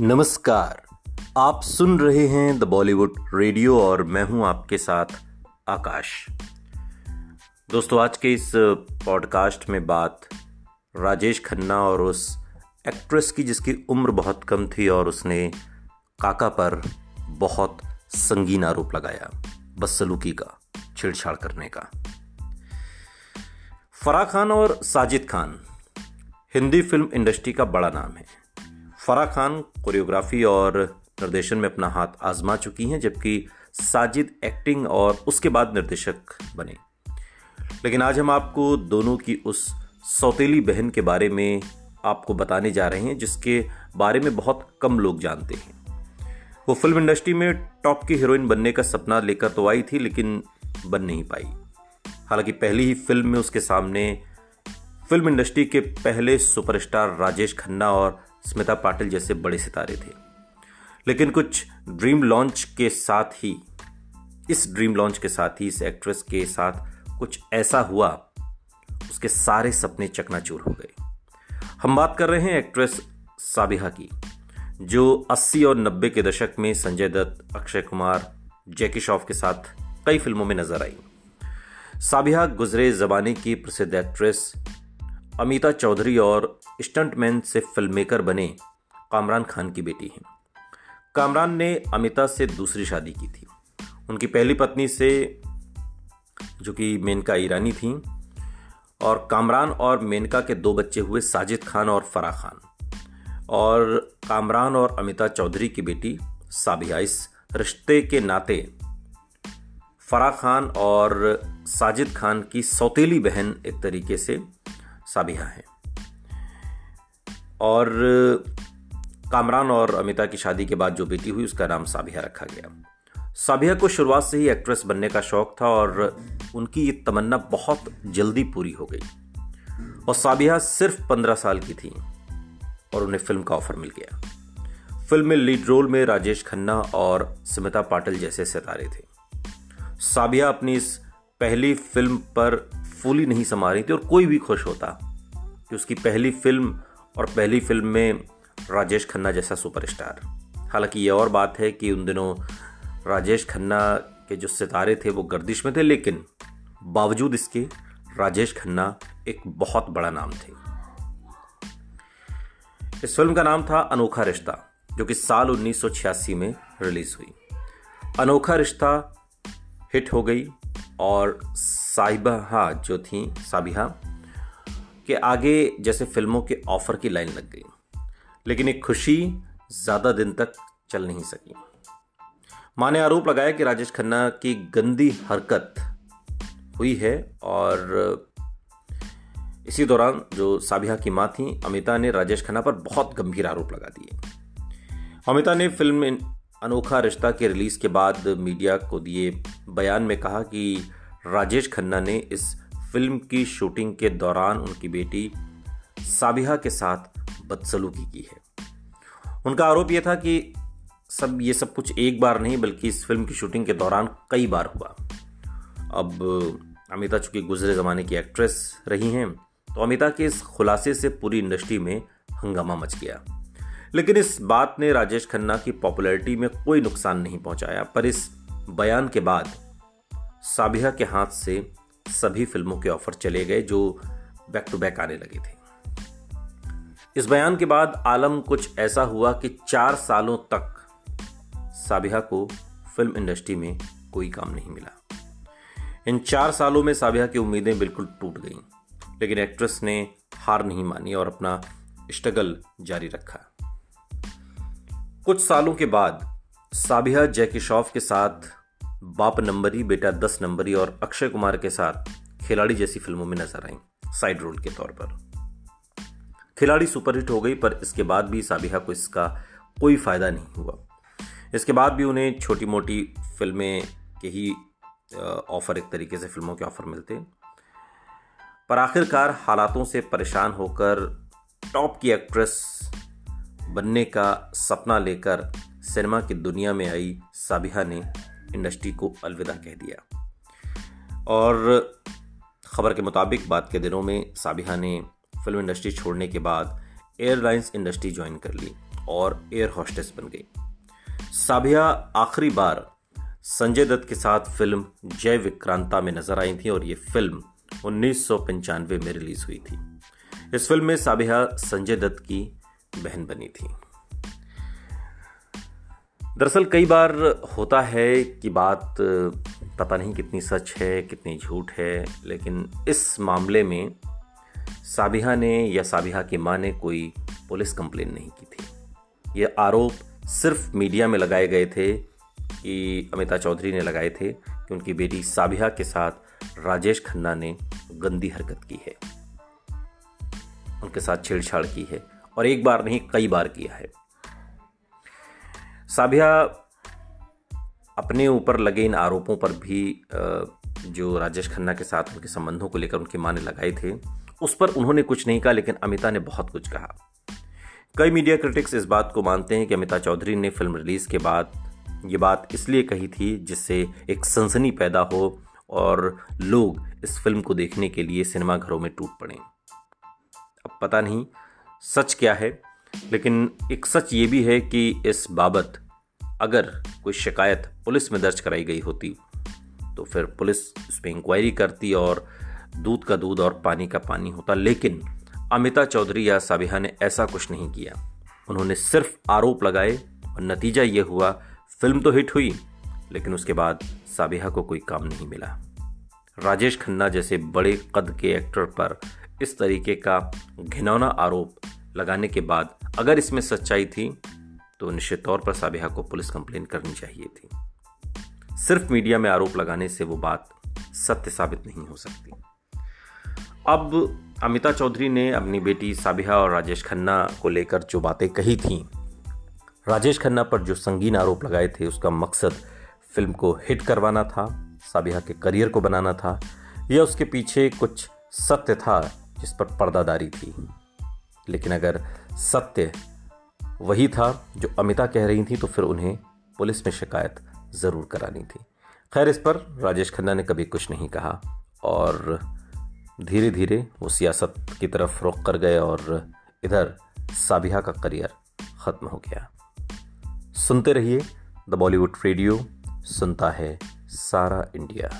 नमस्कार। आप सुन रहे हैं द बॉलीवुड रेडियो और मैं हूँ आपके साथ आकाश। दोस्तों, आज के इस पॉडकास्ट में बात राजेश खन्ना और उस एक्ट्रेस की जिसकी उम्र बहुत कम थी और उसने काका पर बहुत संगीन आरोप लगाया, बदसलूकी का, छेड़छाड़ करने का। फराह खान और साजिद खान, हिंदी फ़िल्म इंडस्ट्री का बड़ा नाम है। फराह खान कोरियोग्राफी और निर्देशन में अपना हाथ आजमा चुकी हैं, जबकि साजिद एक्टिंग और उसके बाद निर्देशक बने। लेकिन आज हम आपको दोनों की उस सौतेली बहन के बारे में आपको बताने जा रहे हैं, जिसके बारे में बहुत कम लोग जानते हैं। वो फ़िल्म इंडस्ट्री में टॉप की हीरोइन बनने का सपना लेकर तो आई थी, लेकिन बन नहीं पाई। हालाँकि पहली ही फ़िल्म में उसके सामने फ़िल्म इंडस्ट्री के पहले सुपरस्टार राजेश खन्ना और स्मिता पाटिल जैसे बड़े सितारे थे। लेकिन कुछ ड्रीम लॉन्च के साथ ही, इस ड्रीम लॉन्च के साथ ही, इस एक्ट्रेस के साथ कुछ ऐसा हुआ, उसके सारे सपने चकनाचूर हो गए। हम बात कर रहे हैं एक्ट्रेस साबिहा की, जो 80 और 90 के दशक में संजय दत्त, अक्षय कुमार, जैकी श्रॉफ के साथ कई फ़िल्मों में नज़र आई। साबिहा गुजरे जमाने की प्रसिद्ध एक्ट्रेस अमिता चौधरी और स्टंटमैन से फ़िल्म मेकर बने कामरान खान की बेटी हैं। कामरान ने अमिता से दूसरी शादी की थी। उनकी पहली पत्नी से, जो कि मेनका ईरानी थी, और कामरान और मेनका के दो बच्चे हुए साजिद खान और फराह खान। और कामरान और अमिता चौधरी की बेटी साबिया। इस रिश्ते के नाते फराह खान और साजिद खान की सौतेली बहन एक तरीके से साबिहा है। और, कामरान और अमिता की शादी के बाद जो बेटी हुई उसका नाम साबिहा रखा गया। साबिहा को शुरुआत से ही एक्ट्रेस बनने का शौक था और उनकी ये तमन्ना बहुत जल्दी पूरी हो गई। और साबिहा सिर्फ़ पंद्रह साल की थी और उन्हें फ़िल्म का ऑफ़र मिल गया। फ़िल्म में लीड रोल में राजेश खन्ना और स्मिता पाटिल जैसे सितारे थे। साबिया अपनी इस पहली फ़िल्म पर फूली नहीं समा रही थी और कोई भी खुश होता कि उसकी पहली फ़िल्म और पहली फ़िल्म में राजेश खन्ना जैसा सुपरस्टार। हालाँकि ये और बात है कि उन दिनों राजेश खन्ना के जो सितारे थे वो गर्दिश में थे, लेकिन बावजूद इसके राजेश खन्ना एक बहुत बड़ा नाम थे। इस फ़िल्म का नाम था अनोखा रिश्ता, जो कि साल 1986 में रिलीज़ हुई। अनोखा रिश्ता हिट हो गई और साहिबा जो थी, साबिहा, के आगे जैसे फ़िल्मों के ऑफ़र की लाइन लग गई। लेकिन एक खुशी ज़्यादा दिन तक चल नहीं सकी। माँ ने आरोप लगाया कि राजेश खन्ना की गंदी हरकत हुई है और इसी दौरान जो साबिहा की माँ थी, अमिता ने राजेश खन्ना पर बहुत गंभीर आरोप लगा दिए। अमिता ने फ़िल्म अनोखा रिश्ता के रिलीज़ के बाद मीडिया को दिए बयान में कहा कि राजेश खन्ना ने इस फ़िल्म की शूटिंग के दौरान उनकी बेटी साबिहा के साथ बदसलूकी की है। उनका आरोप यह था कि सब ये सब कुछ एक बार नहीं, बल्कि इस फ़िल्म की शूटिंग के दौरान कई बार हुआ। अब अमिता चूँकि गुजरे ज़माने की एक्ट्रेस रही हैं तो अमिता के इस खुलासे से पूरी इंडस्ट्री में हंगामा मच गया। लेकिन इस बात ने राजेश खन्ना की पॉपुलैरिटी में कोई नुकसान नहीं पहुँचाया, पर इस बयान के बाद साबिहा के हाथ से सभी फ़िल्मों के ऑफ़र चले गए जो बैक टू बैक आने लगे थे। इस बयान के बाद आलम कुछ ऐसा हुआ कि चार सालों तक साबिहा को फ़िल्म इंडस्ट्री में कोई काम नहीं मिला। इन चार सालों में साबिहा की उम्मीदें बिल्कुल टूट गईं, लेकिन एक्ट्रेस ने हार नहीं मानी और अपना स्ट्रगल जारी रखा। कुछ सालों के बाद साबिहा जैकी श्रॉफ के साथ, बाप नंबरी, बेटा दस नंबरी और अक्षय कुमार के साथ खिलाड़ी जैसी फ़िल्मों में नज़र आई, साइड रोल के तौर पर। खिलाड़ी सुपरहिट हो गई, पर इसके बाद भी साबिहा को इसका कोई फ़ायदा नहीं हुआ। इसके बाद भी उन्हें छोटी मोटी फ़िल्में के ही ऑफ़र एक तरीके से फ़िल्मों के ऑफ़र मिलते। पर आखिरकार हालातों से परेशान होकर टॉप की एक्ट्रेस बनने का सपना लेकर सिनेमा की दुनिया में आई साबिहा ने इंडस्ट्री को अलविदा कह दिया। और खबर के मुताबिक बाद के दिनों में साबिहा ने फ़िल्म इंडस्ट्री छोड़ने के बाद एयरलाइंस इंडस्ट्री ज्वाइन कर ली और एयर हॉस्टेस बन गई। साबिया आखिरी बार संजय दत्त के साथ फ़िल्म जय विक्रांता में नज़र आई थी और ये फ़िल्म उन्नीस सौ पंचानवे में रिलीज़ हुई थी। इस फ़िल्म में साबिया संजय दत्त की बहन बनी थी। दरअसल कई बार होता है कि बात, पता नहीं कितनी सच है, कितनी झूठ है, लेकिन इस मामले में साबिहा ने या साबिहा की माँ ने कोई पुलिस कंप्लेन नहीं की थी। ये आरोप सिर्फ़ मीडिया में लगाए गए थे कि अमिता चौधरी ने लगाए थे कि उनकी बेटी साबिहा के साथ राजेश खन्ना ने गंदी हरकत की है। उनके साथ छेड़छाड़ की है। और एक बार नहीं, कई बार किया है। साबिया, अपने ऊपर लगे इन आरोपों पर भी जो राजेश खन्ना के साथ उनके संबंधों को लेकर उनकी माँ ने लगाए थे, उस पर उन्होंने कुछ नहीं कहा, लेकिन अमिता ने बहुत कुछ कहा। कई मीडिया क्रिटिक्स इस बात को मानते हैं कि अमिता चौधरी ने फ़िल्म रिलीज़ के बाद ये बात इसलिए कही थी जिससे एक सनसनी पैदा हो और लोग इस फ़िल्म को देखने के लिए सिनेमाघरों में टूट पड़े। अब पता नहीं सच क्या है? लेकिन एक सच ये भी है कि इस बाबत अगर कोई शिकायत पुलिस में दर्ज कराई गई होती तो फिर पुलिस उस पर इंक्वायरी करती और दूध का दूध और पानी का पानी होता। लेकिन अमिता चौधरी या साबिहा ने ऐसा कुछ नहीं किया। उन्होंने सिर्फ़ आरोप लगाए और नतीजा ये हुआ, फ़िल्म तो हिट हुई, लेकिन उसके बाद साबिहा को कोई काम नहीं मिला। राजेश खन्ना जैसे बड़े कद के एक्टर पर इस तरीके का घिनौना आरोप लगाने के बाद अगर इसमें सच्चाई थी तो निश्चित तौर पर साबिहा को पुलिस कंप्लेन करनी चाहिए थी। सिर्फ़ मीडिया में आरोप लगाने से वो बात सत्य साबित नहीं हो सकती। अब अमिता चौधरी ने अपनी बेटी साबिहा और राजेश खन्ना को लेकर जो बातें कही थी, राजेश खन्ना पर जो संगीन आरोप लगाए थे, उसका मकसद फ़िल्म को हिट करवाना था, साबिहा के करियर को बनाना था, या उसके पीछे कुछ सत्य था जिस पर पर्दादारी थी। लेकिन अगर सत्य वही था जो अमिता कह रही थी तो फिर उन्हें पुलिस में शिकायत ज़रूर करानी थी। खैर, इस पर राजेश खन्ना ने कभी कुछ नहीं कहा और धीरे धीरे वो सियासत की तरफ़ रुख कर गए और इधर साबिहा का करियर ख़त्म हो गया। सुनते रहिए द बॉलीवुड रेडियो, सुनता है सारा इंडिया।